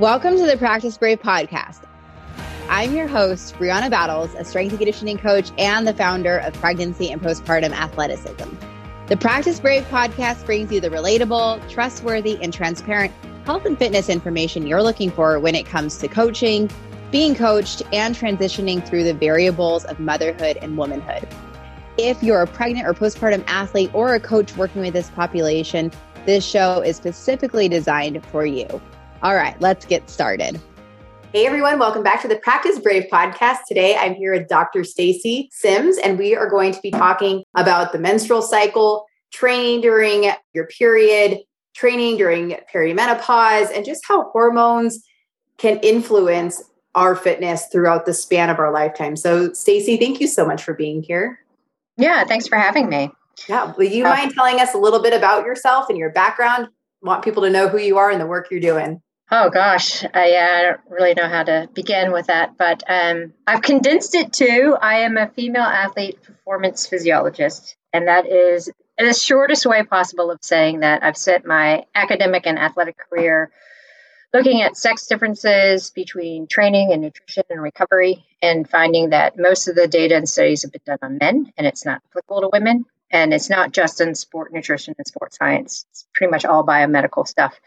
Welcome to the Practice Brave podcast. I'm your host, Brianna Battles, a strength and conditioning coach and the founder of Pregnancy and Postpartum Athleticism. The Practice Brave podcast brings you the relatable, trustworthy, and transparent health and fitness information you're looking for when it comes to coaching, being coached, and transitioning through the variables of motherhood and womanhood. If you're a pregnant or postpartum athlete or a coach working with this population, this show is specifically designed for you. All right, let's get started. Hey everyone, welcome back to the Practice Brave podcast. Today I'm here with Dr. Stacy Sims and we are going to be talking about the menstrual cycle, training during your period, training during perimenopause and just how hormones can influence our fitness throughout the span of our lifetime. So Stacy, thank you so much for being here. Yeah, thanks for having me. Yeah, will you uh, mind telling us a little bit about yourself and your background? Want people to know who you are and the work you're doing. Oh gosh, I, don't really know how to begin with that, but um, I've condensed it to I am a female athlete performance physiologist, and that is the shortest way possible of saying that I've spent my academic and athletic career looking at sex differences between training and nutrition and recovery, and finding that most of the data and studies have been done on men, and it's not applicable to women. And it's not just in sport nutrition and sports science; it's pretty much all biomedical stuff.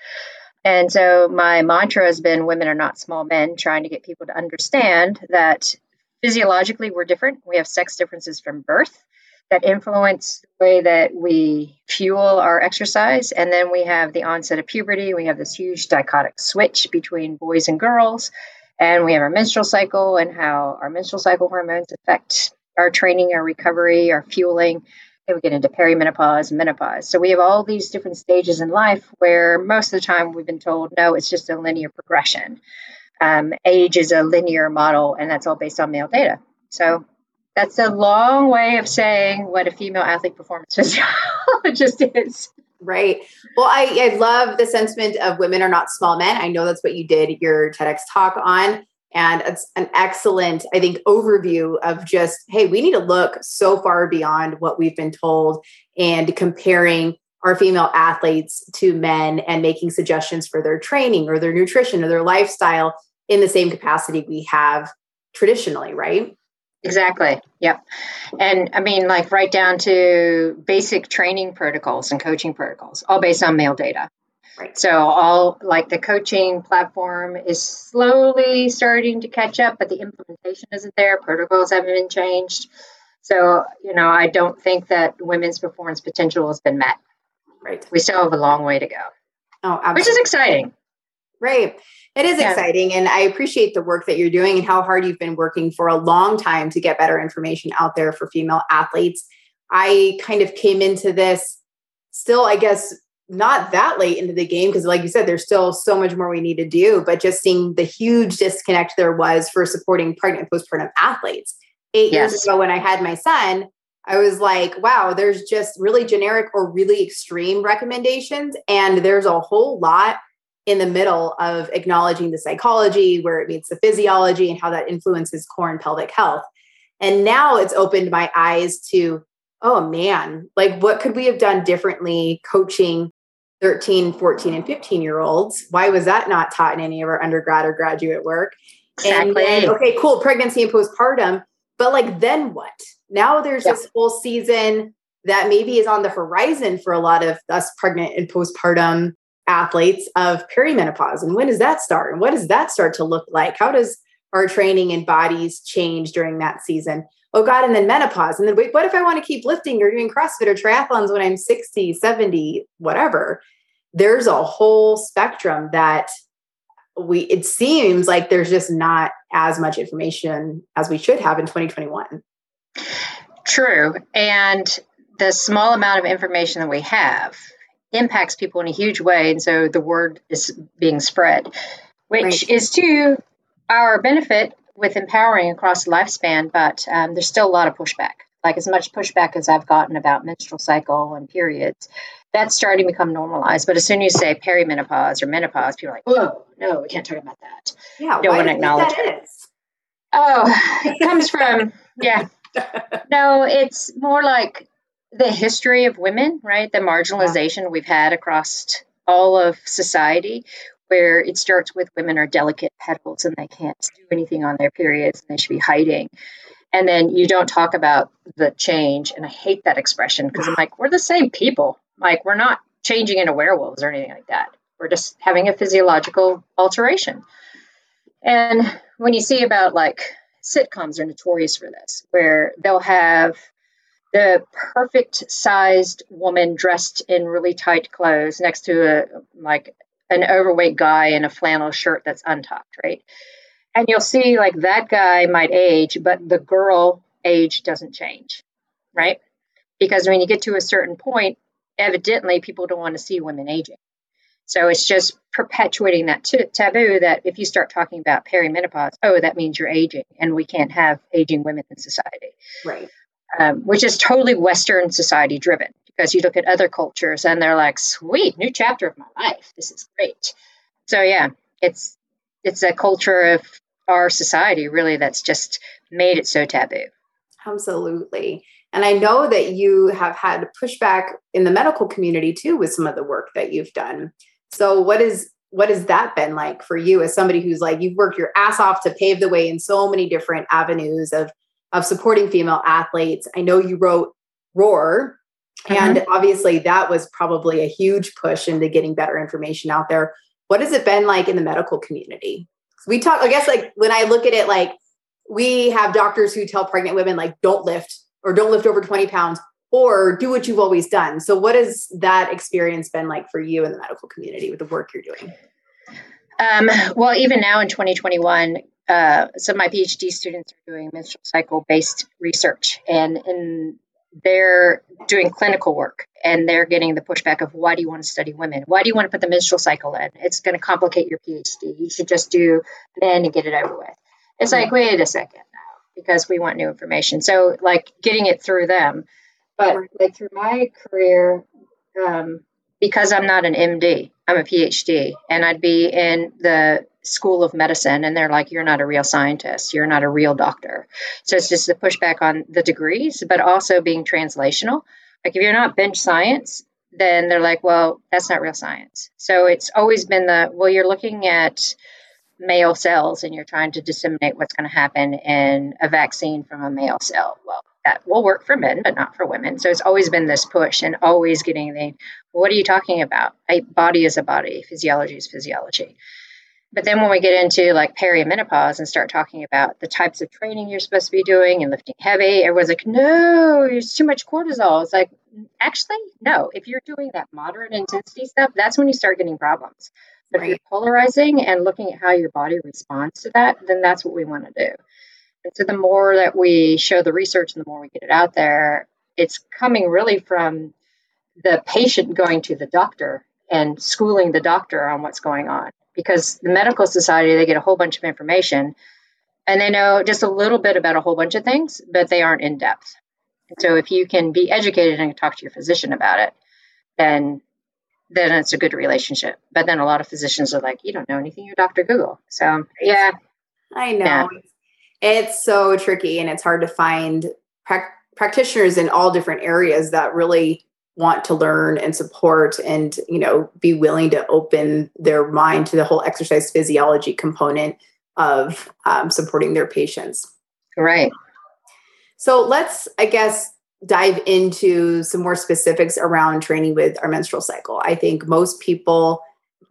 And so my mantra has been women are not small men, trying to get people to understand that physiologically we're different. We have sex differences from birth that influence the way that we fuel our exercise. And then we have the onset of puberty. We have this huge dichotic switch between boys and girls. And we have our menstrual cycle and how our menstrual cycle hormones affect our training, our recovery, our fueling. Then we get into perimenopause and menopause. So we have all these different stages in life where most of the time we've been told, no, it's just a linear progression. Um, age is a linear model, and that's all based on male data. So that's a long way of saying what a female athlete performance physiologist is. Right. Well, I, I love the sentiment of women are not small men. I know that's what you did your TEDx talk on. And it's an excellent, I think, overview of just, hey, we need to look so far beyond what we've been told and comparing our female athletes to men and making suggestions for their training or their nutrition or their lifestyle in the same capacity we have traditionally, right? Exactly. Yep. And I mean, like right down to basic training protocols and coaching protocols, all based on male data. Right. So all like the coaching platform is slowly starting to catch up, but the implementation isn't there. Protocols haven't been changed. So, you know, I don't think that women's performance potential has been met. Right. We still have a long way to go. Oh, absolutely. Which is exciting. Right. It is yeah. exciting. And I appreciate the work that you're doing and how hard you've been working for a long time to get better information out there for female athletes. I kind of came into this still, I guess, not that late into the game because like you said there's still so much more we need to do but just seeing the huge disconnect there was for supporting pregnant postpartum athletes eight yes. years ago when i had my son i was like wow there's just really generic or really extreme recommendations and there's a whole lot in the middle of acknowledging the psychology where it meets the physiology and how that influences core and pelvic health and now it's opened my eyes to oh man, like what could we have done differently coaching 13, 14, and 15 year olds? Why was that not taught in any of our undergrad or graduate work? Exactly. And okay, cool, pregnancy and postpartum. But like, then what? Now there's yeah. this whole season that maybe is on the horizon for a lot of us pregnant and postpartum athletes of perimenopause. And when does that start? And what does that start to look like? How does our training and bodies change during that season? Oh God, and then menopause. And then wait, what if I want to keep lifting or doing CrossFit or triathlons when I'm 60, 70, whatever? There's a whole spectrum that we it seems like there's just not as much information as we should have in 2021. True. And the small amount of information that we have impacts people in a huge way. And so the word is being spread, which right. is to our benefit with empowering across the lifespan, but um, there's still a lot of pushback. Like as much pushback as I've gotten about menstrual cycle and periods, that's starting to become normalized. But as soon as you say perimenopause or menopause, people are like, "Oh, no, we can't talk about that." Yeah, don't want to acknowledge it. Oh, it comes from yeah. No, it's more like the history of women, right? The marginalization we've had across all of society where it starts with women are delicate petals and they can't do anything on their periods and they should be hiding. And then you don't talk about the change. And I hate that expression because I'm like, we're the same people. Like, we're not changing into werewolves or anything like that. We're just having a physiological alteration. And when you see about like sitcoms are notorious for this, where they'll have the perfect sized woman dressed in really tight clothes next to a like an overweight guy in a flannel shirt that's untucked, right? And you'll see like that guy might age, but the girl age doesn't change, right? Because when you get to a certain point, evidently people don't want to see women aging. So it's just perpetuating that t- taboo that if you start talking about perimenopause, oh, that means you're aging, and we can't have aging women in society. Right. Um, which is totally Western society driven because you look at other cultures and they're like, sweet, new chapter of my life. This is great. So yeah, it's it's a culture of our society really that's just made it so taboo. Absolutely. And I know that you have had pushback in the medical community too with some of the work that you've done. So what is what has that been like for you as somebody who's like you've worked your ass off to pave the way in so many different avenues of of supporting female athletes? I know you wrote Roar, mm-hmm. and obviously that was probably a huge push into getting better information out there. What has it been like in the medical community? We talk, I guess, like when I look at it, like we have doctors who tell pregnant women, like, don't lift or don't lift over 20 pounds or do what you've always done. So, what has that experience been like for you in the medical community with the work you're doing? Um, well, even now in 2021, uh, some of my PhD students are doing menstrual cycle based research, and, and they're doing clinical work and they're getting the pushback of why do you want to study women? Why do you want to put the menstrual cycle in? It's going to complicate your PhD. You should just do men and get it over with. It's mm-hmm. like, wait a second now, because we want new information. So, like, getting it through them but like through my career, um, because I'm not an MD, I'm a PhD, and I'd be in the school of medicine, and they're like, "You're not a real scientist. You're not a real doctor." So it's just the pushback on the degrees, but also being translational. Like if you're not bench science, then they're like, "Well, that's not real science." So it's always been the well, you're looking at male cells and you're trying to disseminate what's going to happen in a vaccine from a male cell. Well, that will work for men, but not for women. So it's always been this push and always getting the, what are you talking about? A body is a body, physiology is physiology. But then when we get into like perimenopause and start talking about the types of training you're supposed to be doing and lifting heavy, everyone's like, no, there's too much cortisol. It's like, actually, no. If you're doing that moderate intensity stuff, that's when you start getting problems. But right. if you're polarizing and looking at how your body responds to that, then that's what we want to do. And so the more that we show the research and the more we get it out there, it's coming really from the patient going to the doctor and schooling the doctor on what's going on. Because the medical society, they get a whole bunch of information and they know just a little bit about a whole bunch of things, but they aren't in depth. So if you can be educated and talk to your physician about it, then then it's a good relationship. But then a lot of physicians are like, you don't know anything, you're Dr. Google. So yeah. I know. Yeah. It's so tricky and it's hard to find pra- practitioners in all different areas that really want to learn and support and you know be willing to open their mind to the whole exercise physiology component of um, supporting their patients right so let's i guess dive into some more specifics around training with our menstrual cycle i think most people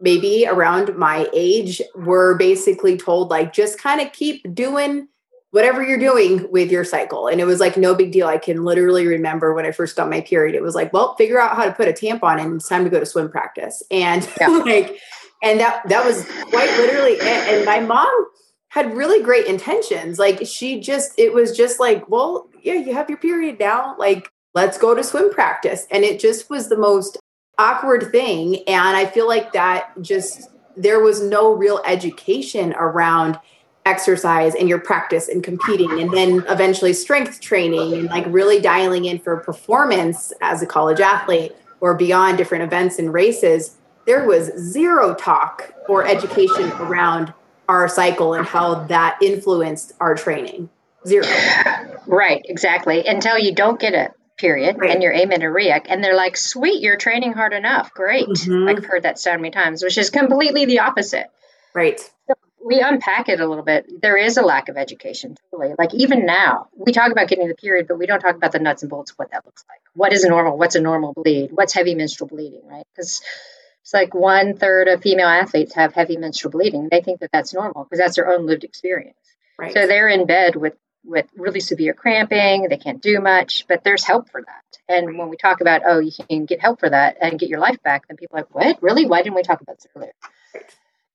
maybe around my age were basically told like just kind of keep doing whatever you're doing with your cycle. And it was like no big deal. I can literally remember when I first got my period, it was like, well, figure out how to put a tampon in. And it's time to go to swim practice. And yeah. like, and that that was quite literally it. And my mom had really great intentions. Like she just, it was just like, well, yeah, you have your period now. Like, let's go to swim practice. And it just was the most awkward thing. And I feel like that just there was no real education around exercise and your practice and competing and then eventually strength training and like really dialing in for performance as a college athlete or beyond different events and races there was zero talk or education around our cycle and how that influenced our training. Zero. Right exactly. Until you don't get it period right. and you're amenorrheic and they're like sweet you're training hard enough. Great. Mm-hmm. i've heard that so many times which is completely the opposite. Right. So we unpack it a little bit. There is a lack of education totally. Like even now we talk about getting the period but we don't talk about the nuts and bolts of what that looks like. What is normal? What's a normal bleed? What's heavy menstrual bleeding right? Because it's like one third of female athletes have heavy menstrual bleeding they think that that's normal because that's their own lived experience right. so they're in bed with with really severe cramping. They can't do much, but there's help for that. And when we talk about, oh, you can get help for that and get your life back, then people are like, what? Really? Why didn't we talk about this earlier?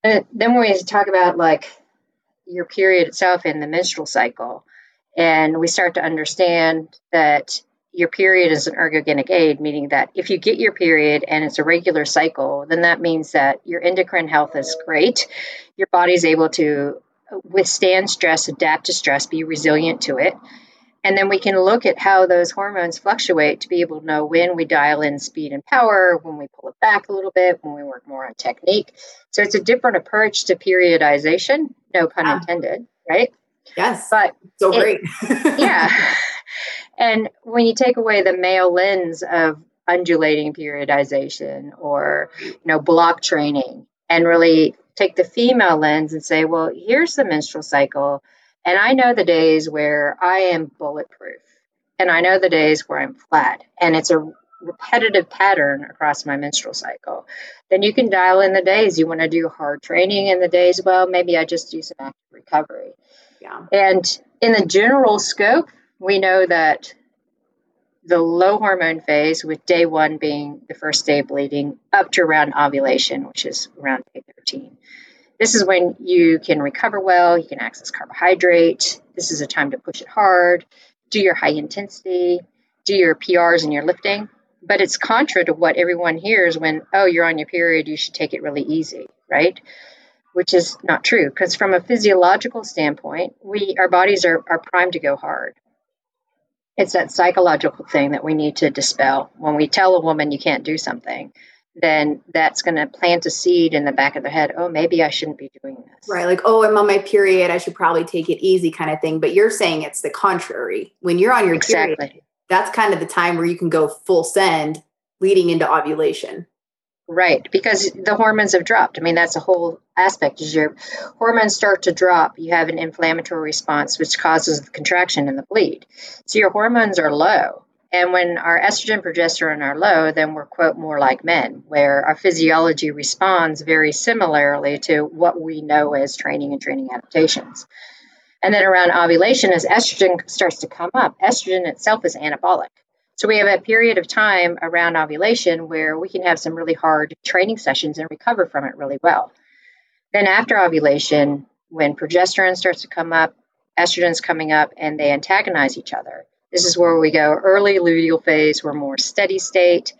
And then when we talk about like your period itself and the menstrual cycle, and we start to understand that your period is an ergogenic aid, meaning that if you get your period and it's a regular cycle, then that means that your endocrine health is great. Your body's able to withstand stress, adapt to stress, be resilient to it. And then we can look at how those hormones fluctuate to be able to know when we dial in speed and power, when we pull it back a little bit, when we work more on technique. So it's a different approach to periodization, no pun ah. intended, right? Yes. But so great. yeah. And when you take away the male lens of undulating periodization or you know block training and really take the female lens and say, well, here's the menstrual cycle. And I know the days where I am bulletproof. And I know the days where I'm flat. And it's a repetitive pattern across my menstrual cycle. Then you can dial in the days you want to do hard training in the days, well, maybe I just do some active recovery. Yeah. And in the general scope, we know that the low hormone phase, with day one being the first day of bleeding, up to around ovulation, which is around day 13. This is when you can recover well, you can access carbohydrate. This is a time to push it hard, do your high intensity, do your PRs and your lifting. But it's contra to what everyone hears when, oh, you're on your period, you should take it really easy, right? Which is not true because from a physiological standpoint, we our bodies are, are primed to go hard. It's that psychological thing that we need to dispel. When we tell a woman you can't do something, then that's going to plant a seed in the back of their head. Oh, maybe I shouldn't be doing this. Right. Like, oh, I'm on my period. I should probably take it easy kind of thing. But you're saying it's the contrary. When you're on your exactly. period, that's kind of the time where you can go full send leading into ovulation. Right, because the hormones have dropped. I mean, that's a whole aspect. As your hormones start to drop, you have an inflammatory response, which causes the contraction and the bleed. So your hormones are low. And when our estrogen progesterone are low, then we're, quote, more like men, where our physiology responds very similarly to what we know as training and training adaptations. And then around ovulation, as estrogen starts to come up, estrogen itself is anabolic. So we have a period of time around ovulation where we can have some really hard training sessions and recover from it really well. Then after ovulation, when progesterone starts to come up, estrogen's coming up, and they antagonize each other this is where we go early luteal phase, we're more steady state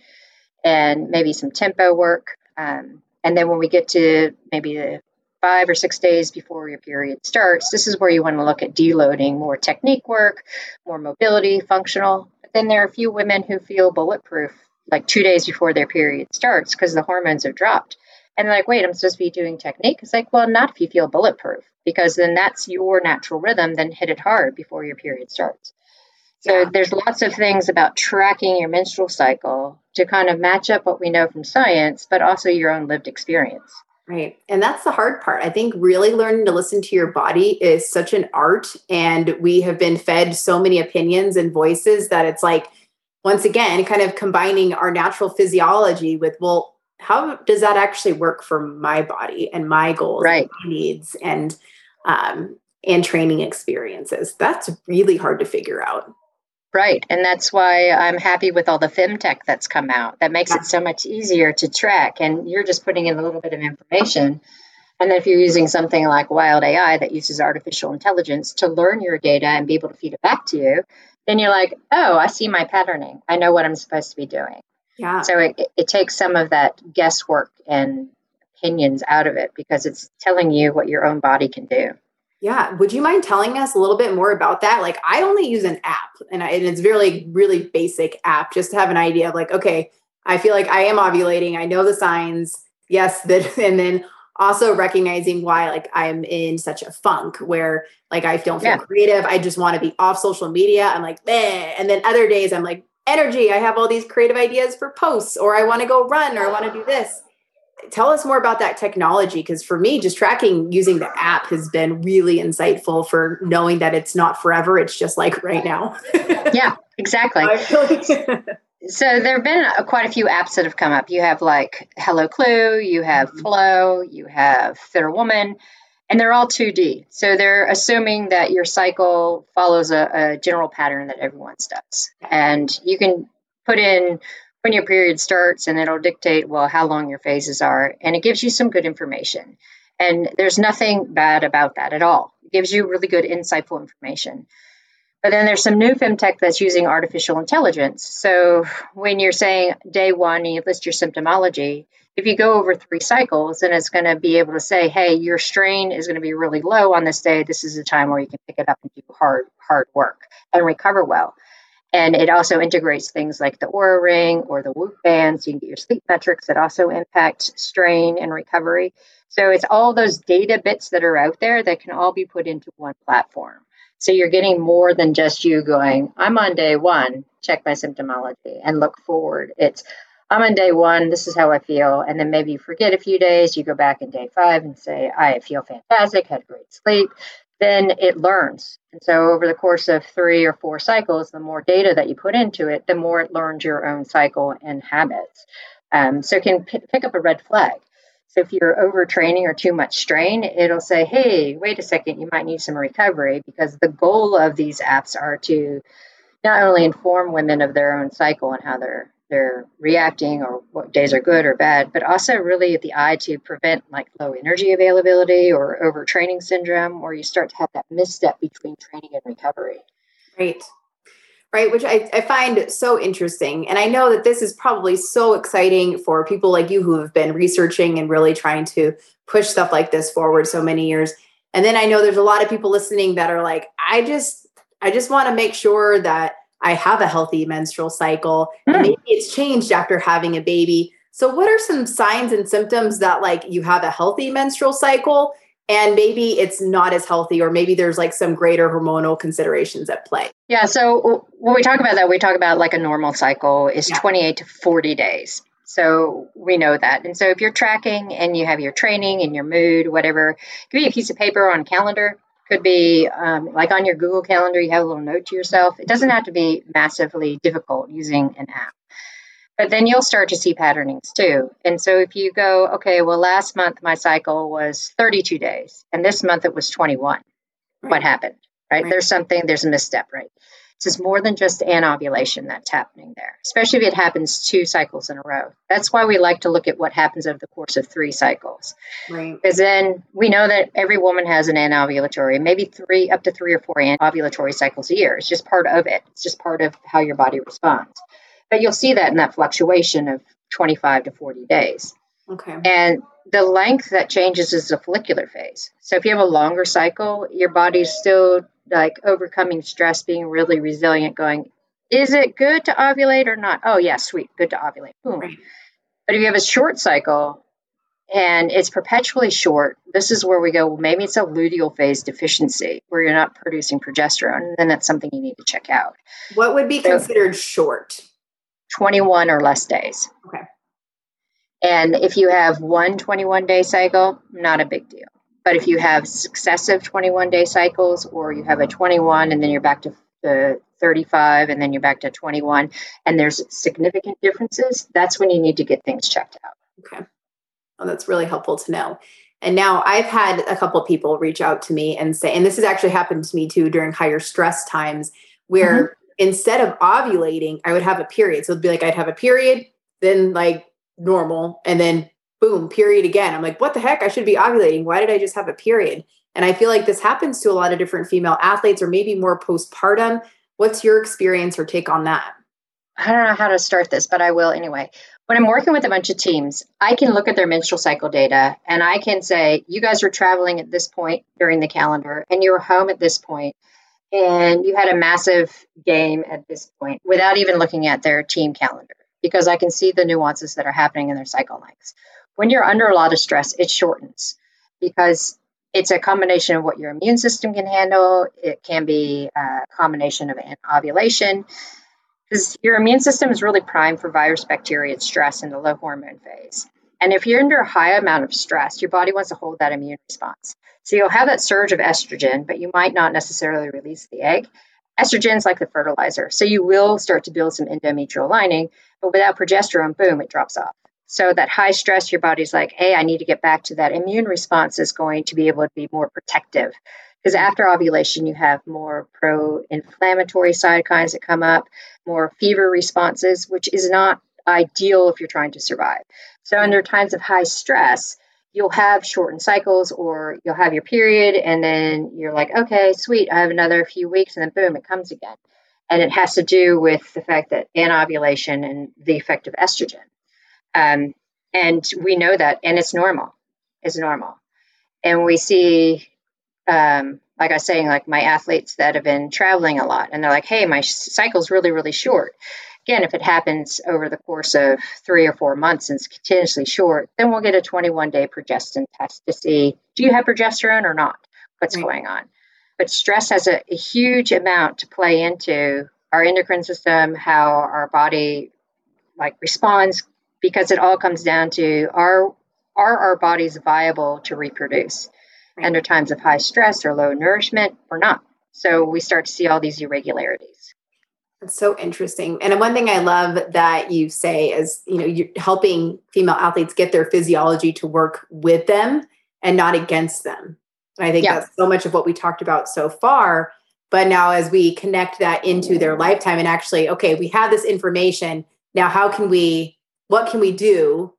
and maybe some tempo work. Um, and then when we get to maybe the five or six days before your period starts, this is where you want to look at deloading, more technique work, more mobility, functional. But then there are a few women who feel bulletproof like two days before their period starts because the hormones have dropped. And they're like, wait, I'm supposed to be doing technique. It's like, well, not if you feel bulletproof, because then that's your natural rhythm. Then hit it hard before your period starts. So yeah. there's lots of things about tracking your menstrual cycle to kind of match up what we know from science, but also your own lived experience. Right. And that's the hard part. I think really learning to listen to your body is such an art. And we have been fed so many opinions and voices that it's like, once again, kind of combining our natural physiology with, well, how does that actually work for my body and my goals right. and needs and um, and training experiences? That's really hard to figure out. Right. And that's why I'm happy with all the femtech that's come out. That makes it so much easier to track. And you're just putting in a little bit of information. And then if you're using something like Wild AI that uses artificial intelligence to learn your data and be able to feed it back to you, then you're like, oh, I see my patterning. I know what I'm supposed to be doing. Yeah. So it, it takes some of that guesswork and opinions out of it because it's telling you what your own body can do. Yeah. Would you mind telling us a little bit more about that? Like, I only use an app and, I, and it's really, really basic app just to have an idea of like, okay, I feel like I am ovulating. I know the signs. Yes. That, and then also recognizing why like I'm in such a funk where like I don't feel yeah. creative. I just want to be off social media. I'm like, eh. And then other days I'm like, energy. I have all these creative ideas for posts, or I want to go run, or I want to do this. Tell us more about that technology because for me, just tracking using the app has been really insightful for knowing that it's not forever. It's just like right now. yeah, exactly. so there have been a, quite a few apps that have come up. You have like Hello Clue, you have mm-hmm. Flo, you have FitrWoman and they're all 2D. So they're assuming that your cycle follows a, a, general pattern that everyone's does. And you can put in when your period starts and it'll dictate, well, how long your phases are. And it gives you some good information. And there's nothing bad about that at all. It gives you really good, insightful information. But then there's some new femtech that's using artificial intelligence. So when you're saying day one and you list your symptomology, if you go over three cycles, then it's going to be able to say, hey, your strain is going to be really low on this day. This is a time where you can pick it up and do hard, hard work and recover well. And it also integrates things like the Oura Ring or the Whoop Band, so you can get your sleep metrics that also impact strain and recovery. So it's all those data bits that are out there that can all be put into one platform. So you're getting more than just you going, I'm on day one, check my symptomology and look forward. It's I'm on day one, this is how I feel. And then maybe you forget a few days, you go back in day five and say, I feel fantastic, had great sleep. Then it learns. And so over the course of three or four cycles, the more data that you put into it, the more it learns your own cycle and habits. Um, so it can p- pick up a red flag. So if you're overtraining or too much strain, it'll say, hey, wait a second, you might need some recovery because the goal of these apps are to not only inform women of their own cycle and how they're they're reacting or what days are good or bad, but also really the eye to prevent like low energy availability or overtraining syndrome, where you start to have that misstep between training and recovery. Right. Right, which I, I find so interesting. And I know that this is probably so exciting for people like you who have been researching and really trying to push stuff like this forward so many years. And then I know there's a lot of people listening that are like, I just I just want to make sure that I have a healthy menstrual cycle. Mm. And hmm. maybe it's changed after having a baby. So, what are some signs and symptoms that like you have a healthy menstrual cycle and maybe it's not as healthy, or maybe there's like some greater hormonal considerations at play? Yeah. So, when we talk about that, we talk about like a normal cycle is yeah. 28 to 40 days. So we know that. And so if you're tracking and you have your training and your mood, whatever, give me a piece of paper on a calendar could be um, like on your Google Calendar, you have a little note to yourself. It doesn't have to be massively difficult using an app. But then you'll start to see patternings too. And so if you go, okay, well, last month my cycle was 32 days, and this month it was 21. Right. What happened? Right? right? There's something, there's a misstep, right? It's more than just anovulation that's happening there, especially if it happens two cycles in a row. That's why we like to look at what happens over the course of three cycles. Right. Because then we know that every woman has an anovulatory, maybe three, up to three or four anovulatory cycles a year. It's just part of it, it's just part of how your body responds. But you'll see that in that fluctuation of 25 to 40 days. Okay. And the length that changes is the follicular phase. So if you have a longer cycle, your body's still like overcoming stress, being really resilient, going, is it good to ovulate or not? Oh, yeah, sweet, good to ovulate. Boom. Right. But if you have a short cycle and it's perpetually short, this is where we go, well, maybe it's a luteal phase deficiency where you're not producing progesterone. And then that's something you need to check out. What would be so, considered short? 21 or less days. Okay. And if you have one 21 day cycle, not a big deal. But if you have successive 21 day cycles, or you have a 21 and then you're back to the 35 and then you're back to 21, and there's significant differences, that's when you need to get things checked out. Okay. Well, that's really helpful to know. And now I've had a couple people reach out to me and say, and this has actually happened to me too during higher stress times, where mm-hmm. instead of ovulating, I would have a period. So it'd be like I'd have a period, then like normal, and then boom, period again. I'm like, what the heck? I should be ovulating. Why did I just have a period? And I feel like this happens to a lot of different female athletes or maybe more postpartum. What's your experience or take on that? I don't know how to start this, but I will anyway. When I'm working with a bunch of teams, I can look at their menstrual cycle data and I can say, you guys are traveling at this point during the calendar and you were home at this point and you had a massive game at this point without even looking at their team calendar because I can see the nuances that are happening in their cycle lengths when you're under a lot of stress, it shortens because it's a combination of what your immune system can handle. It can be a combination of ovulation. because your immune system is really primed for virus, bacteria, and stress in the low hormone phase. And if you're under a high amount of stress, your body wants to hold that immune response. So you'll have that surge of estrogen, but you might not necessarily release the egg. Estrogen is like the fertilizer. So you will start to build some endometrial lining, but without progesterone, boom, it drops off. So that high stress, your body's like, hey, I need to get back to that immune response is going to be able to be more protective. Because after ovulation, you have more pro inflammatory cytokines that come up, more fever responses, which is not ideal if you're trying to survive. So, under times of high stress, you'll have shortened cycles or you'll have your period, and then you're like, okay, sweet, I have another few weeks, and then boom, it comes again. And it has to do with the fact that anovulation and the effect of estrogen. Um, and we know that, and it's normal. It's normal. And we see um, like I was saying, like my athletes that have been traveling a lot, and they're like, "Hey, my cycle's really, really short." Again, if it happens over the course of three or four months and it's continuously short, then we'll get a 21 day progestin test to see do you have progesterone or not? What's right. going on? But stress has a, a huge amount to play into our endocrine system, how our body like responds, because it all comes down to are are our bodies viable to reproduce? under times of high stress or low nourishment or not. So we start to see all these irregularities. That's so interesting. And one thing I love that you say is, you know, you're helping female athletes get their physiology to work with them and not against them. And I think yeah. that's so much of what we talked about so far. But now, as we connect that into their lifetime and actually, okay, we have this information. Now, how can we, what can we do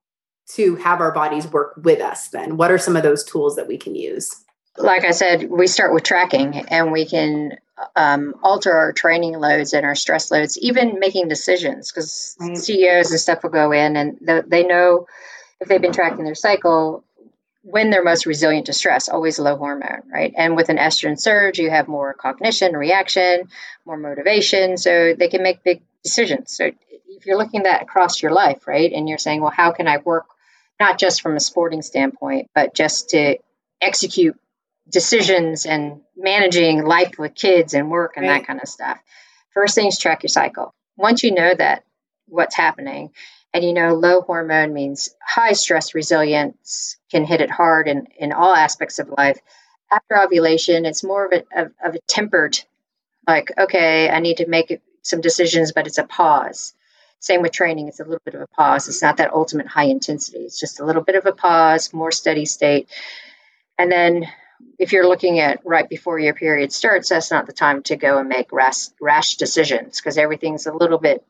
to have our bodies work with us then? What are some of those tools that we can use? Like I said, we start with tracking and we can um, alter our training loads and our stress loads, even making decisions because right. CEOs and stuff will go in and they know if they've been tracking their cycle when they're most resilient to stress, always low hormone, right? And with an estrogen surge, you have more cognition, reaction, more motivation. So they can make big decisions. So if you're looking that across your life, right, and you're saying, well, how can I work not just from a sporting standpoint, but just to execute decisions and managing life with kids and work and right. that kind of stuff. First things track your cycle. Once you know that what's happening, and you know low hormone means high stress resilience can hit it hard in, in all aspects of life. After ovulation, it's more of a, of, of a tempered, like, okay, I need to make some decisions, but it's a pause. Same with training, it's a little bit of a pause. It's not that ultimate high intensity, it's just a little bit of a pause, more steady state. And then if you're looking at right before your period starts, that's not the time to go and make rash, rash decisions because everything's a little bit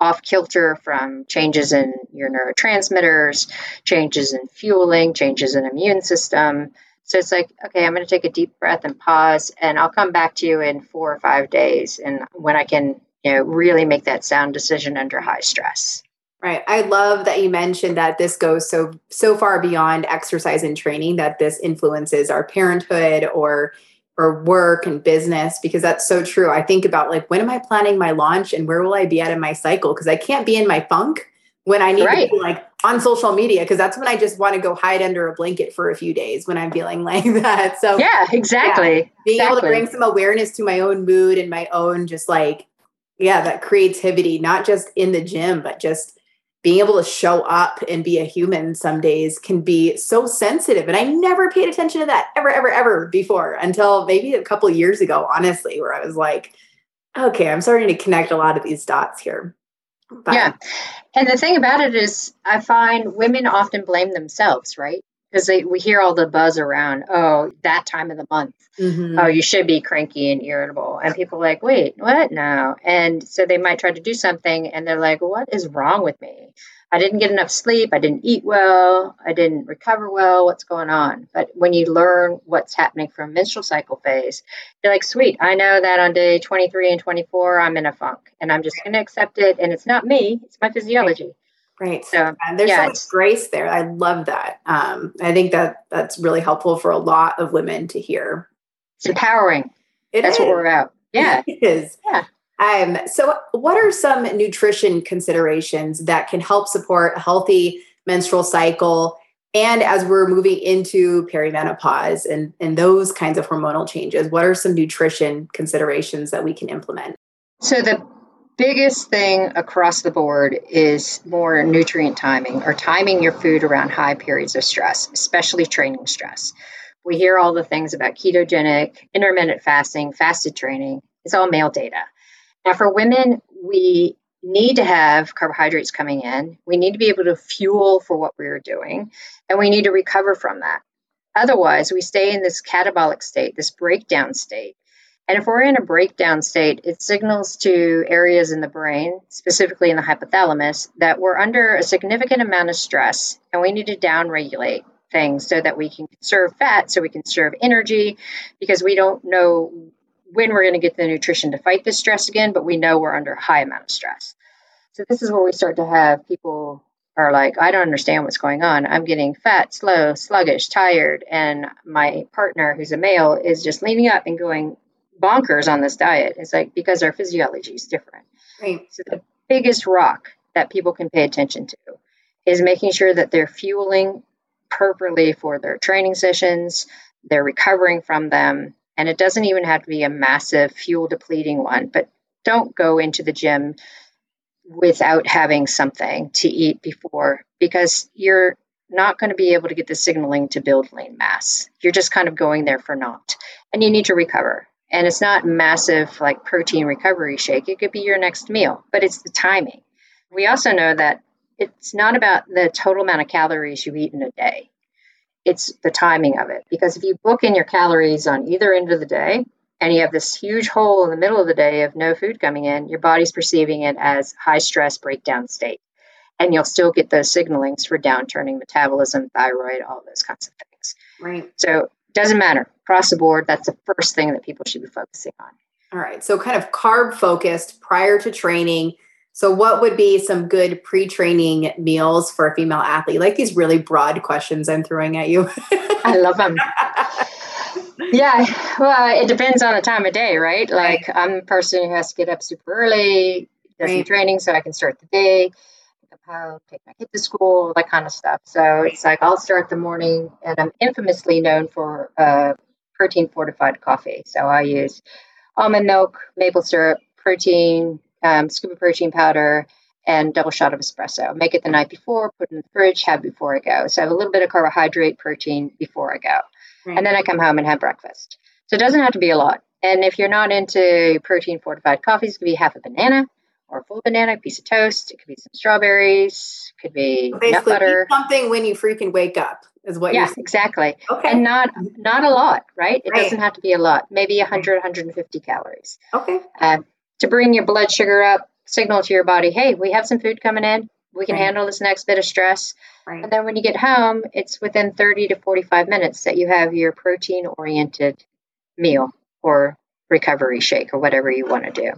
off kilter from changes in your neurotransmitters, changes in fueling, changes in immune system. So it's like, okay, I'm going to take a deep breath and pause, and I'll come back to you in four or five days. And when I can you know, really make that sound decision under high stress. Right. I love that you mentioned that this goes so so far beyond exercise and training that this influences our parenthood or or work and business because that's so true. I think about like when am I planning my launch and where will I be at in my cycle because I can't be in my funk when I need right. to be like on social media because that's when I just want to go hide under a blanket for a few days when I'm feeling like that. So yeah, exactly. Yeah, being exactly. able to bring some awareness to my own mood and my own just like yeah that creativity not just in the gym but just being able to show up and be a human some days can be so sensitive. And i never paid attention to that ever ever ever before until maybe a couple years ago honestly where i was like okay i'm starting to connect a lot of these dots here. But, yeah. And the thing about it is i find women often blame themselves right because we hear all the buzz around oh that time of the month. Mm-hmm. oh you should be cranky and irritable. And people are like wait what now? And so they might try to do something and they're like what is wrong with me? I didn't get enough sleep. I didn't eat well. I didn't recover well. What's going on? But when you learn what's happening from menstrual cycle phase you're like sweet i know that on day 23 and 24 i'm in a funk and i'm just going to accept it. And it's not me it's my physiology Right. So and there's yeah, so much grace there. I love that. Um, I think that that's really helpful for a lot of women to hear. It's empowering. It that's is. what we're about. Yeah. It is. Yeah. Um, so what are some nutrition considerations that can help support a healthy menstrual cycle? And as we're moving into perimenopause and, and those kinds of hormonal changes, what are some nutrition considerations that we can implement? So the biggest thing across the board is more nutrient timing or timing your food around high periods of stress, especially training stress. We hear all the things about ketogenic, intermittent fasting, fasted training. It's all male data. Now, for women, we need to have carbohydrates coming in. We need to be able to fuel for what we're doing, and we need to recover from that. Otherwise, we stay in this catabolic state, this breakdown state, and if we're in a breakdown state, it signals to areas in the brain, specifically in the hypothalamus, that we're under a significant amount of stress and we need to downregulate things so that we can conserve fat, so we can conserve energy, because we don't know when we're going to get the nutrition to fight this stress again, but we know we're under a high amount of stress. So this is where we start to have people are like, I don't understand what's going on. I'm getting fat, slow, sluggish, tired, and my partner, who's a male, is just leaning up and going, bonkers on this diet. It's like because our physiology is different. Right. So the biggest rock that people can pay attention to is making sure that they're fueling properly for their training sessions, they're recovering from them, and it doesn't even have to be a massive fuel depleting one, but don't go into the gym without having something to eat before because you're not going to be able to get the signaling to build lean mass. You're just kind of going there for naught. And you need to recover. And it's not massive like protein recovery shake. It could be your next meal, but it's the timing. We also know that it's not about the total amount of calories you eat in a day. It's the timing of it. Because if you book in your calories on either end of the day and you have this huge hole in the middle of the day of no food coming in, your body's perceiving it as high stress breakdown state. And you'll still get those signalings for downturning metabolism, thyroid, all those kinds of things. Right. So doesn't matter across the board. That's the first thing that people should be focusing on. All right. So, kind of carb focused prior to training. So, what would be some good pre training meals for a female athlete? Like these really broad questions I'm throwing at you. I love them. yeah. Well, it depends on the time of day, right? Like, right. I'm the person who has to get up super early, does right. some training so I can start the day how take my kid to school, that kind of stuff. So it's like I'll start the morning, and I'm infamously known for uh, protein fortified coffee. So I use almond milk, maple syrup, protein, um, scoop of protein powder, and double shot of espresso. Make it the night before, put it in the fridge, have before I go. So I have a little bit of carbohydrate, protein before I go. Right. And then I come home and have breakfast. So it doesn't have to be a lot. And if you're not into protein fortified coffees, it could be half a banana, or a full banana, piece of toast. It could be some strawberries. It could be Basically, nut butter. Something when you freaking wake up is what. Yeah, exactly. Okay. And not not a lot, right? It right. doesn't have to be a lot. Maybe 100, 150 calories. Okay. Uh, to bring your blood sugar up, signal to your body, hey, we have some food coming in. We can right. handle this next bit of stress. Right. And then when you get home, it's within 30 to 45 minutes that you have your protein oriented meal or recovery shake or whatever you want to do.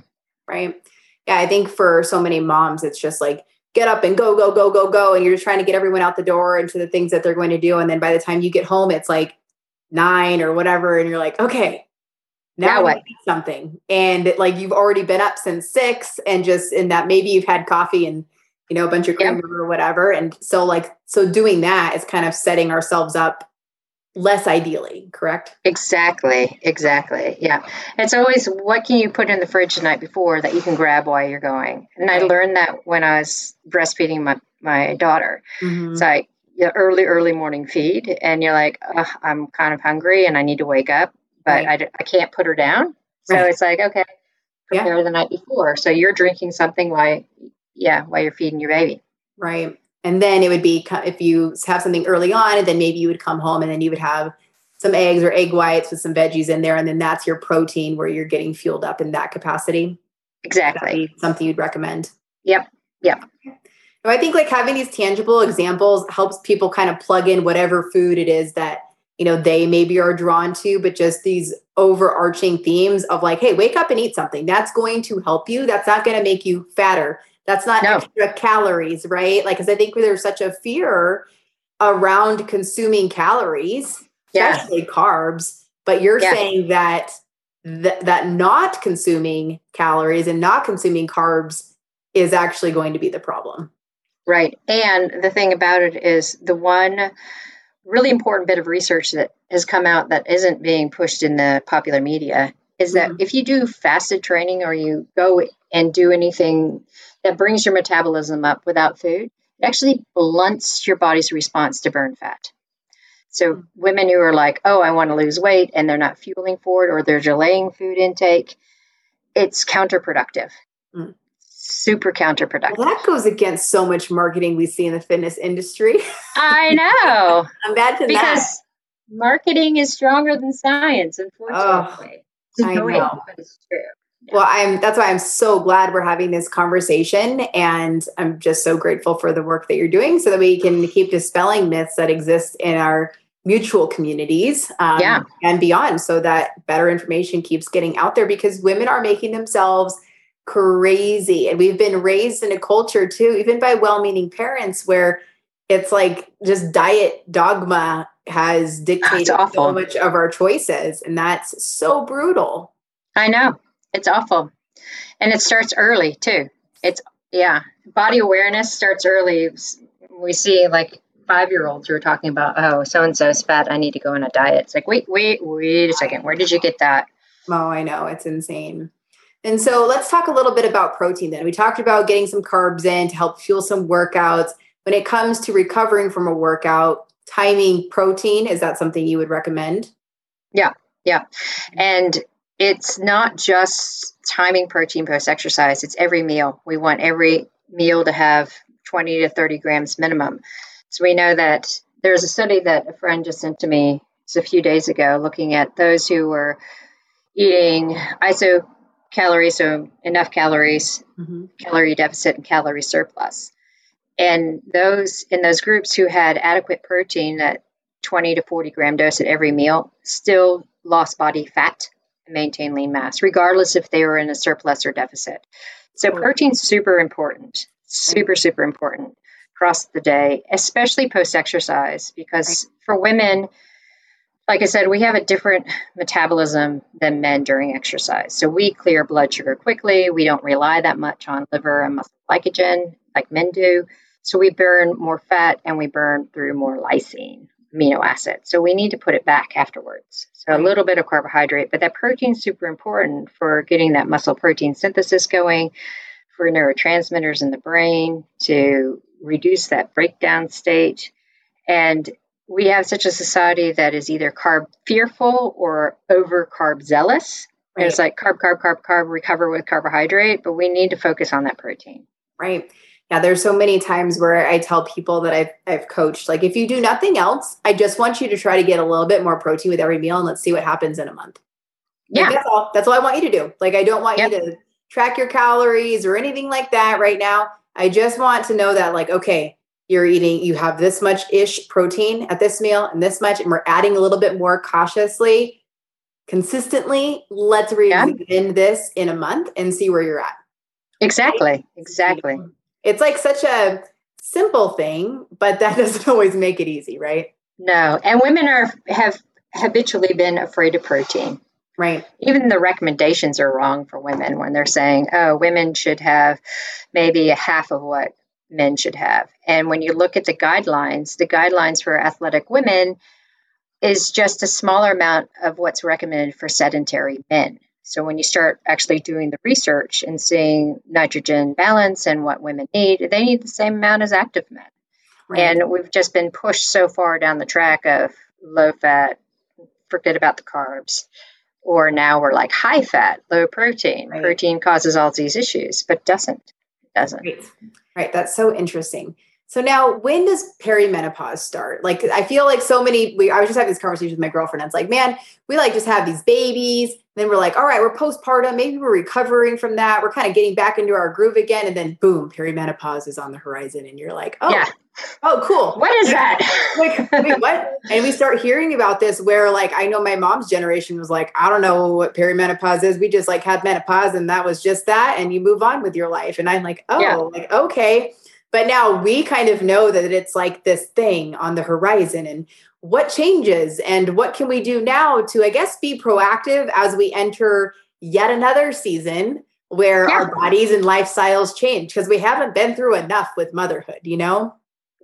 Right yeah, I think for so many moms, it's just like get up and go, go, go, go, go. And you're just trying to get everyone out the door into the things that they're going to do. And then by the time you get home, it's like nine or whatever. And you're like, okay, now, what? something. And like you've already been up since six and just in that maybe you've had coffee and you know, a bunch of creamer yep. or whatever. And so like so doing that is kind of setting ourselves up less ideally, correct? Exactly, exactly. Yeah. It's always what can you put in the fridge the night before that you can grab while you're going. And I learned that when I was breastfeeding my, my daughter. Mm-hmm. It's like the early, early morning feed, and you're like, I'm kind of hungry and I need to wake up, but right. I, I can't put her down. So right. it's like, okay, prepare yeah. the night before. So you're drinking something while, yeah, while you're feeding your baby. Right. And then it would be if you have something early on, and then maybe you would come home and then you would have some eggs or egg whites with some veggies in there. And then that's your protein where you're getting fueled up in that capacity. Exactly. Something you'd recommend. Yep. Yep. So I think like having these tangible examples helps people kind of plug in whatever food it is that you know they maybe are drawn to but just these overarching themes of like hey wake up and eat something that's going to help you that's not going to make you fatter that's not no. extra calories, right? Like, because I think there's such a fear around consuming calories, especially yeah. carbs. But you're yeah. saying that th- that not consuming calories and not consuming carbs is actually going to be the problem. Right. And the thing about it is the one really important bit of research that has come out that isn't being pushed in the popular media is that mm-hmm. if you do fasted training or you go and do anything that brings your metabolism up without food, it actually blunts your body's response to burn fat. So mm-hmm. women who are like, "Oh, I want to lose weight," and they're not fueling for it, or they're delaying food intake, it's counterproductive. Mm. Super counterproductive. Well, that goes against so much marketing we see in the fitness industry. I know. I'm Imagine because that. Because marketing is stronger than science, unfortunately. Oh, I know. But it's true. Well, I'm that's why I'm so glad we're having this conversation and I'm just so grateful for the work that you're doing so that we can keep dispelling myths that exist in our mutual communities um, yeah. and beyond so that better information keeps getting out there because women are making themselves crazy and we've been raised in a culture too even by well-meaning parents where it's like just diet dogma has dictated so much of our choices and that's so brutal. I know it's awful. And it starts early too. It's, yeah, body awareness starts early. We see like five year olds who are talking about, oh, so and so is fat. I need to go on a diet. It's like, wait, wait, wait a second. Where did you get that? Oh, I know. It's insane. And so let's talk a little bit about protein then. We talked about getting some carbs in to help fuel some workouts. When it comes to recovering from a workout, timing protein, is that something you would recommend? Yeah, yeah. And it's not just timing protein post exercise, it's every meal. We want every meal to have 20 to 30 grams minimum. So we know that there's a study that a friend just sent to me a few days ago looking at those who were eating iso calories, so enough calories, mm-hmm. calorie deficit, and calorie surplus. And those in those groups who had adequate protein, that 20 to 40 gram dose at every meal, still lost body fat maintain lean mass, regardless if they were in a surplus or deficit. So protein's super important, super, super important across the day, especially post exercise, because for women, like I said, we have a different metabolism than men during exercise. So we clear blood sugar quickly. We don't rely that much on liver and muscle glycogen like men do. So we burn more fat and we burn through more lysine, amino acid. So we need to put it back afterwards. So a little bit of carbohydrate, but that protein is super important for getting that muscle protein synthesis going, for neurotransmitters in the brain to reduce that breakdown state. And we have such a society that is either carb fearful or over carb zealous. Right. It's like carb, carb, carb, carb, recover with carbohydrate, but we need to focus on that protein. Right yeah there's so many times where i tell people that i've, I've coached like if you do nothing else i just want you to try to get a little bit more protein with every meal and let's see what happens in a month. Yeah. like, that's all that's all i want you to do. Like i don't want yep. you to track your calories or anything like that right now. I just want to know that like okay you're eating you have this much ish protein at this meal and this much and we're adding a little bit more cautiously consistently let's reexamine yeah. this in a month and see where you're at. Exactly exactly it's like such a simple thing, but that doesn't always make it easy, right? No. And women are have habitually been afraid of protein. Right. Even the recommendations are wrong for women when they're saying, oh, women should have maybe a half of what men should have. And when you look at the guidelines, the guidelines for athletic women is just a smaller amount of what's recommended for sedentary men. So when you start actually doing the research and seeing nitrogen balance and what women need, they need the same amount as active men. Right. And we've just been pushed so far down the track of low fat, forget about the carbs. Or now we're like high fat, low protein. Right. Protein causes all these issues, but doesn't. It doesn't. Right. right. That's so interesting. So now, when does perimenopause start? Like, I feel like so many. We I was just having this conversation with my girlfriend. And it's like, man, we like just have these babies. Then we're like, all right, we're postpartum. Maybe we're recovering from that. We're kind of getting back into our groove again. And then, boom, perimenopause is on the horizon, and you're like, oh, yeah. oh, cool. What is that? like, wait, what? And we start hearing about this where, like, I know my mom's generation was like, I don't know what perimenopause is. We just like had menopause, and that was just that, and you move on with your life. And I'm like, oh, yeah. like okay. But now we kind of know that it's like this thing on the horizon and what changes and what can we do now to, I guess, be proactive as we enter yet another season where yeah. our bodies and lifestyles change because we haven't been through enough with motherhood, you know?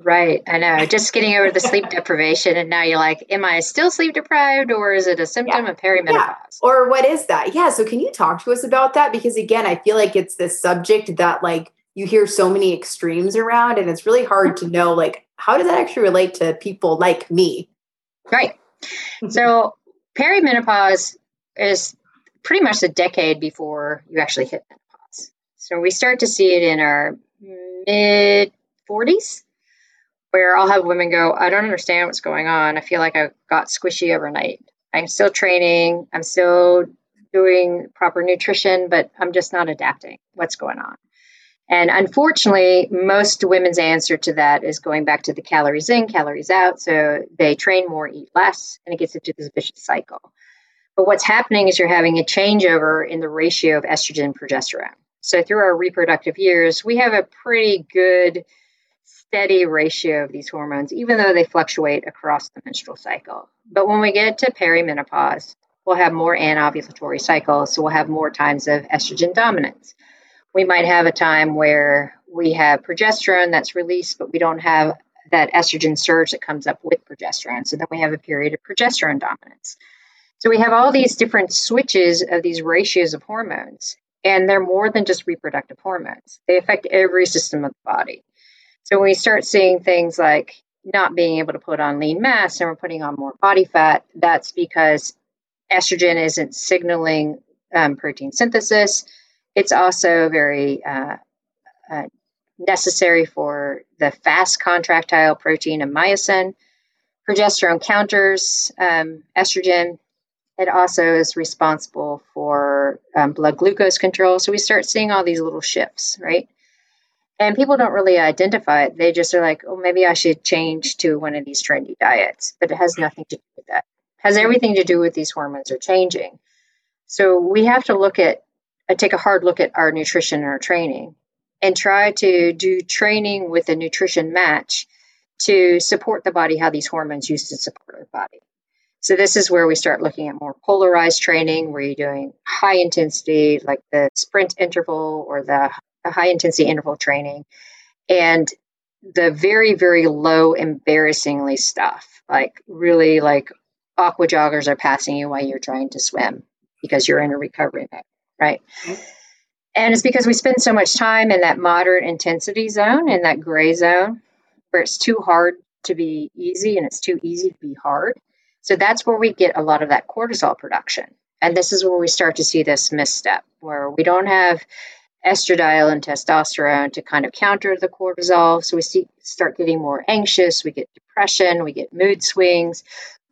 Right. I know. Just getting over the sleep deprivation. And now you're like, am I still sleep deprived or is it a symptom yeah. of perimenopause? Yeah. Or what is that? Yeah. So can you talk to us about that? Because again, I feel like it's this subject that like you hear so many extremes around and it's really hard to know like how does that actually relate to people like me? Right. so perimenopause is pretty much a decade before you actually hit menopause. So we start to see it in our mid 40s where I'll have women go, I don't understand what's going on. I feel like I got squishy overnight. I'm still training, I'm still doing proper nutrition, but I'm just not adapting. What's going on? And unfortunately, most women's answer to that is going back to the calories in, calories out. So they train more, eat less, and it gets into this vicious cycle. But what's happening is you're having a changeover in the ratio of estrogen and progesterone. So through our reproductive years, we have a pretty good steady ratio of these hormones, even though they fluctuate across the menstrual cycle. But when we get to perimenopause, we'll have more anovulatory cycles, so we'll have more times of estrogen dominance. We might have a time where we have progesterone that's released, but we don't have that estrogen surge that comes up with progesterone. So then we have a period of progesterone dominance. So we have all these different switches of these ratios of hormones, and they're more than just reproductive hormones. They affect every system of the body. So when we start seeing things like not being able to put on lean mass and we're putting on more body fat, that's because estrogen isn't signaling um, protein synthesis. It's also very uh, uh, necessary for the fast contractile protein of myosin. Progesterone counters um, estrogen. It also is responsible for um, blood glucose control. So we start seeing all these little shifts, right? And people don't really identify it. They just are like, oh, maybe I should change to one of these trendy diets. But it has nothing to do with that. It has everything to do with these hormones are changing. So we have to look at, uh, take a hard look at our nutrition and our training and try to do training with a nutrition match to support the body how these hormones used to support our body. So this is where we start looking at more polarized training where you're doing high intensity like the sprint interval or the high intensity interval training and the very very low embarrassingly stuff like really like aqua joggers are passing you while you're trying to swim because you're in a recovery mode right? And it's because we spend so much time in that moderate intensity zone in that gray zone where it's too hard to be easy and it's too easy to be hard. So that's where we get a lot of that cortisol production. And this is where we start to see this misstep where we don't have estradiol and testosterone to kind of counter the cortisol. So we see, start getting more anxious, we get depression, we get mood swings,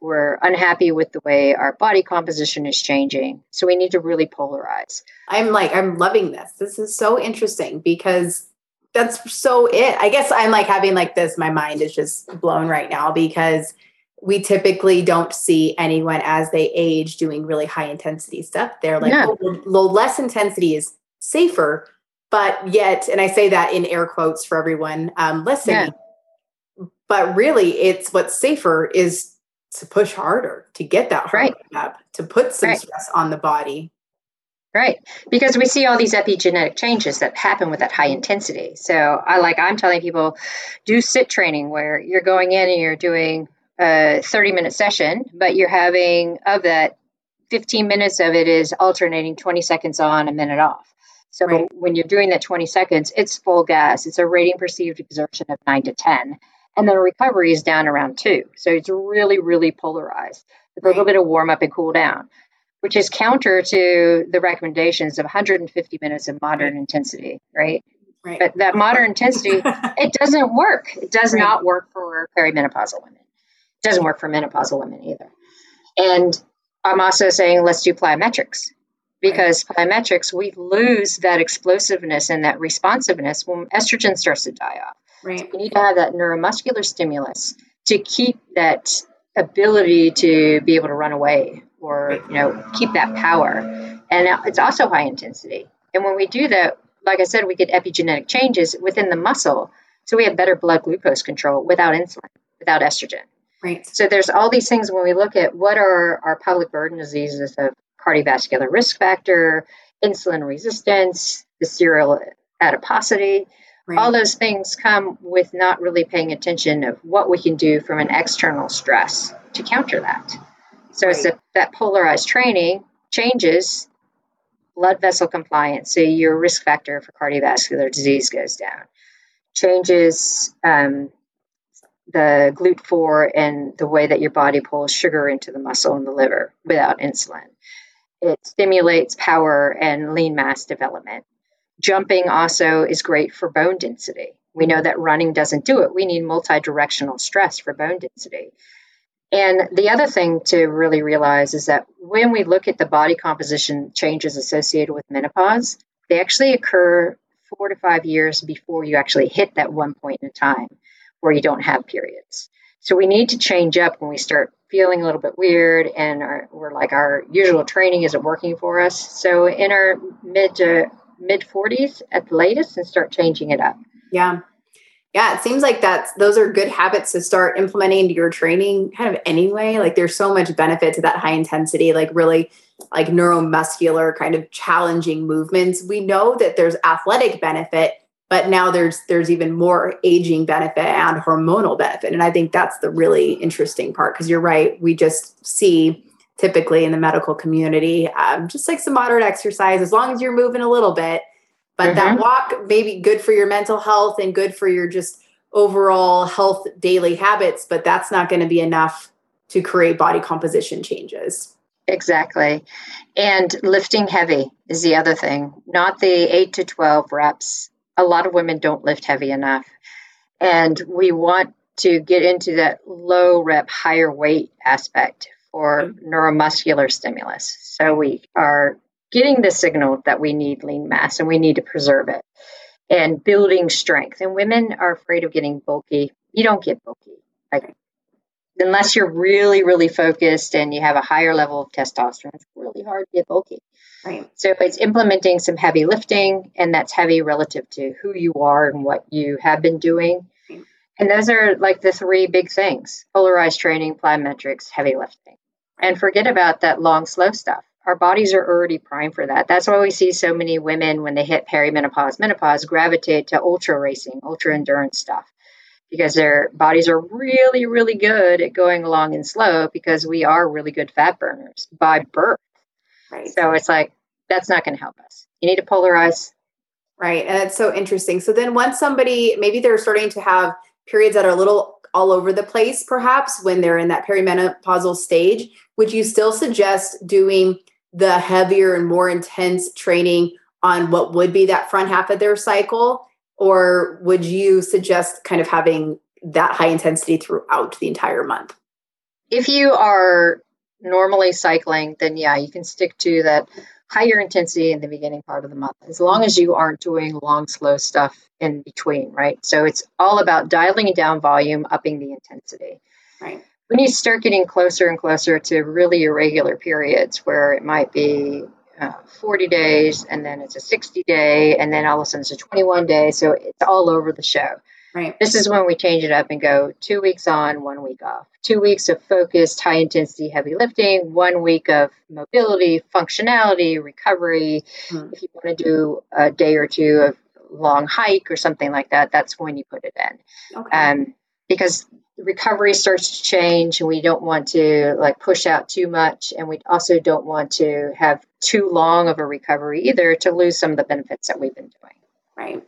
we're unhappy with the way our body composition is changing. So we need to really polarize. I'm like, I'm loving this. This is so interesting because that's so it. I guess I'm like having like this, my mind is just blown right now because we typically don't see anyone as they age doing really high intensity stuff. They're like, yeah. oh, less intensity is safer, but yet, and I say that in air quotes for everyone um, listening, yeah. but really, it's what's safer is to push harder, to get that heart right. up, to put some right. stress on the body. Right. Because we see all these epigenetic changes that happen with that high intensity. So I like I'm telling people do SIT training where you're going in and you're doing a 30 minute session, but you're having of that 15 minutes of it is alternating 20 seconds on, a minute off. So right. when you're doing that 20 seconds, it's full gas. It's a rating perceived exertion of nine to 10. And then recovery is down around two. So it's really, really polarized with right. a little bit of warm up and cool down, which is counter to the recommendations of 150 minutes of moderate right. intensity, right? Right. But that moderate intensity, it doesn't work. It does not work for perimenopausal women. It doesn't work for menopausal women either. And I'm also saying let's do plyometrics because right. plyometrics, we lose that explosiveness and that responsiveness when estrogen starts to die off. Right. We need to have that neuromuscular stimulus to keep that ability to be able to run away or you know keep that power. And it's also high intensity. And when we do that, like I said, we get epigenetic changes within the muscle. So we have better blood glucose control without insulin, without estrogen. Right. So there's all these things when we look at what are our public burden diseases of cardiovascular risk factor, insulin resistance, visceral adiposity. Right. All those things come with not really paying attention of what we can do from an external stress to counter that. So right. it's a, that polarized training changes blood vessel compliance, so your risk factor for cardiovascular disease goes down. Changes um, the GLUT4 and the way that your body pulls sugar into the muscle and the liver without insulin. It stimulates power and lean mass development. Jumping also is great for bone density. We know that running doesn't do it. We need multi directional stress for bone density. And the other thing to really realize is that when we look at the body composition changes associated with menopause, they actually occur four to five years before you actually hit that one point in time where you don't have periods. So we need to change up when we start feeling a little bit weird and our, we're like our usual training isn't working for us. So in our mid to mid 40s at the latest and start changing it up. Yeah. Yeah, it seems like that's those are good habits to start implementing into your training kind of anyway. Like there's so much benefit to that high intensity, like really like neuromuscular kind of challenging movements. We know that there's athletic benefit, but now there's there's even more aging benefit and hormonal benefit. And I think that's the really interesting part because you're right. We just see typically in the medical community um, just like some moderate exercise as long as you're moving a little bit but mm-hmm. that walk may be good for your mental health and good for your just overall health daily habits, but that's not going to be enough to create body composition changes. Exactly. And lifting heavy is the other thing, not the 8 to 12 reps. A lot of women don't lift heavy enough. And we want to get into that low rep, higher weight aspect for mm-hmm. neuromuscular stimulus. So we are getting the signal that we need lean mass and we need to preserve it and building strength. And women are afraid of getting bulky. You don't get bulky. Like unless you're really, really focused and you have a higher level of testosterone, it's really hard to get bulky. Right. So it's implementing some heavy lifting, and that's heavy relative to who you are and what you have been doing. And those are like the three big things polarized training, plyometrics, heavy lifting. And forget about that long, slow stuff our bodies are already primed for that. That's why we see so many women when they hit perimenopause, menopause gravitate to ultra racing, ultra endurance stuff because their bodies are really, really good at going along and slow because we are really good fat burners by birth. Right. So it's like, that's not going to help us. You need to polarize. Right. And it's so interesting. So then once somebody, maybe they're starting to have periods that are a little all over the place, perhaps when they're in that perimenopausal stage, would you still suggest doing the heavier and more intense training on what would be that front half of their cycle? Or would you suggest kind of having that high intensity throughout the entire month? If you are normally cycling, then yeah, you can stick to that higher intensity in the beginning part of the month, as long as you aren't doing long, slow stuff in between, right? So it's all about dialing down volume, upping the intensity. Right when you start getting closer and closer to really irregular periods where it might be uh, 40 days and then it's a 60 day and then all of a sudden it's a 21 day so it's all over the show right. This is when we change it up and go two weeks on one week off. Two weeks of focused high intensity heavy lifting one week of mobility functionality recovery. Hmm. if you want to do a day or two of long hike or something like that that's when you put it in. Okay. um, because recovery starts to change and we don't want to like push out too much. And we also don't want to have too long of a recovery either to lose some of the benefits that we've been doing. Right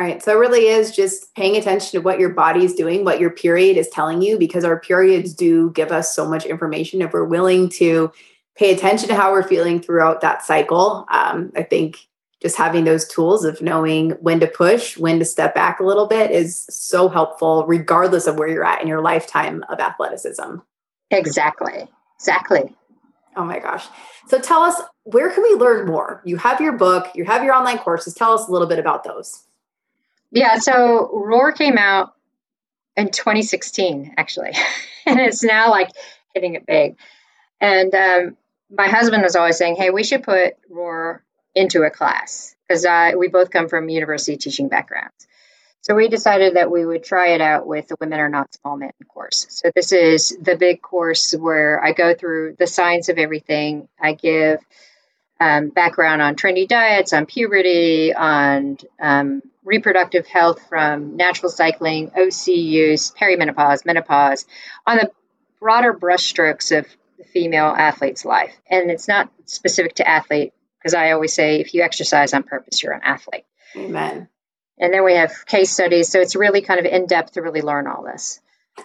right so it really is just paying attention to what your body is doing what your period is telling you because our periods do give us so much information if we're willing to pay attention to how we're feeling throughout that cycle um, i think just having those tools of knowing when to push, when to step back a little bit is so helpful, regardless of where you're at in your lifetime of athleticism. Exactly. Exactly. Oh my gosh. So tell us, where can we learn more? You have your book, you have your online courses. Tell us a little bit about those. Yeah. So Roar came out in 2016, actually, and it's now like hitting it big. And um, my husband was always saying, hey, we should put Roar into a class because we both come from university teaching backgrounds. So we decided that we would try it out with the Women Are Not Small Men course. So this is the big course where I go through the science of everything. I give um, background on trendy diets, on puberty, on um, reproductive health from natural cycling, OC use, perimenopause, menopause, on the broader brushstrokes of the female athlete's life. And it's not specific to athlete, because I always say if you exercise on purpose, you're an athlete. Amen. And then we have case studies. So it's really kind of in depth to really learn all this.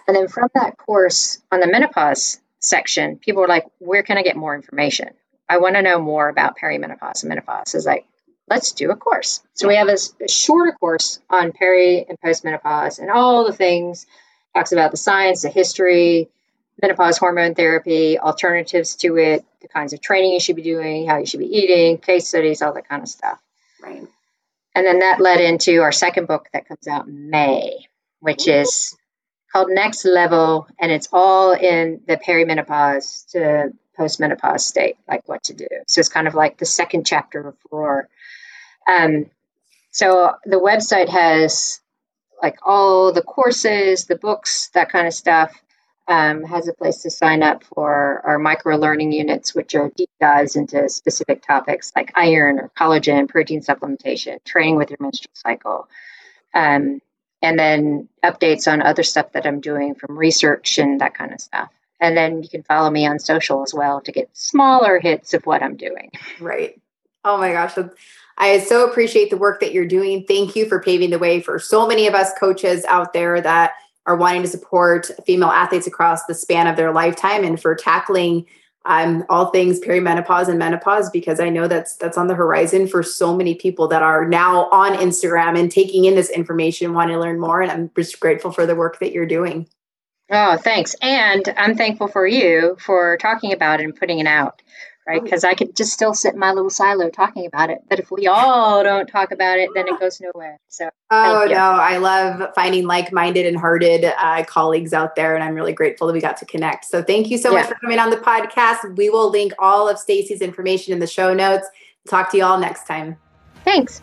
And then from that course on the menopause section, people were like, where can I get more information? I want to know more about perimenopause and menopause. I was like, let's do a course. So we have a, a shorter course on peri and postmenopause and all the things, talks about the science, the history, menopause hormone therapy, alternatives to it, the kinds of training you should be doing, how you should be eating, case studies, all that kind of stuff. Right. And then that led into our second book that comes out in May, which is called Next Level, and it's all in the perimenopause to postmenopause state, like what to do. So it's kind of like the second chapter of Roar. Um, so the website has like all the courses, the books, that kind of stuff. Um, has a place to sign up for our micro learning units, which are deep dives into specific topics like iron or collagen, protein supplementation, training with your menstrual cycle, um, and then updates on other stuff that I'm doing from research and that kind of stuff. And then you can follow me on social as well to get smaller hits of what I'm doing. Right. Oh my gosh. I so appreciate the work that you're doing. Thank you for paving the way for so many of us coaches out there that are wanting to support female athletes across the span of their lifetime and for tackling um, all things perimenopause and menopause because I know that's that's on the horizon for so many people that are now on Instagram and taking in this information, want to learn more. And I'm just grateful for the work that you're doing. Oh, thanks. And I'm thankful for you for talking about it and putting it out right? Because I could just still sit in my little silo talking about it. But if we all don't talk about it, then it goes nowhere. So, oh, no, I love finding like minded and hearted uh, colleagues out there. And I'm really grateful that we got to connect. So, thank you so yeah. much for coming on the podcast. We will link all of Stacy's information in the show notes. Talk to you all next time. Thanks.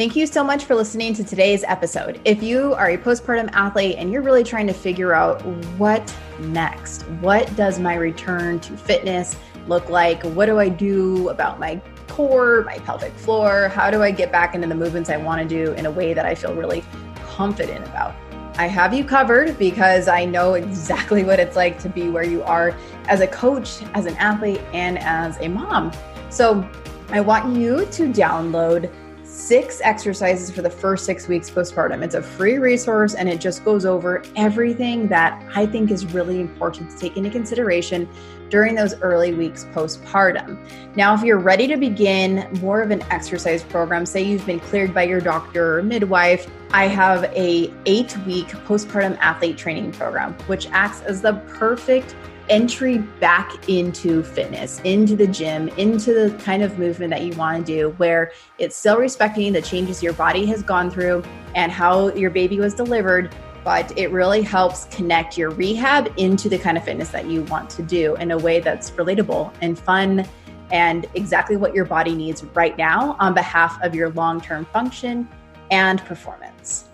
Thank you so much for listening to today's episode. If you are a postpartum athlete and you're really trying to figure out what next, what does my return to fitness look like? What do I do about my core, my pelvic floor? How do I get back into the movements I want to do in a way that I feel really confident about? I have you covered because I know exactly what it's like to be where you are as a coach, as an athlete, and as a mom. So I want you to download six exercises for the first six weeks postpartum. It's a free resource and it just goes over everything that I think is really important to take into consideration during those early weeks postpartum. Now, if you're ready to begin more of an exercise program, say you've been cleared by your doctor or midwife, I have a 8-week postpartum athlete training program which acts as the perfect entry back into fitness, into the gym, into the kind of movement that you want to do, where it's still respecting the changes your body has gone through and how your baby was delivered, but it really helps connect your rehab into the kind of fitness that you want to do in a way that's relatable and fun and exactly what your body needs right now on behalf of your long term function and performance.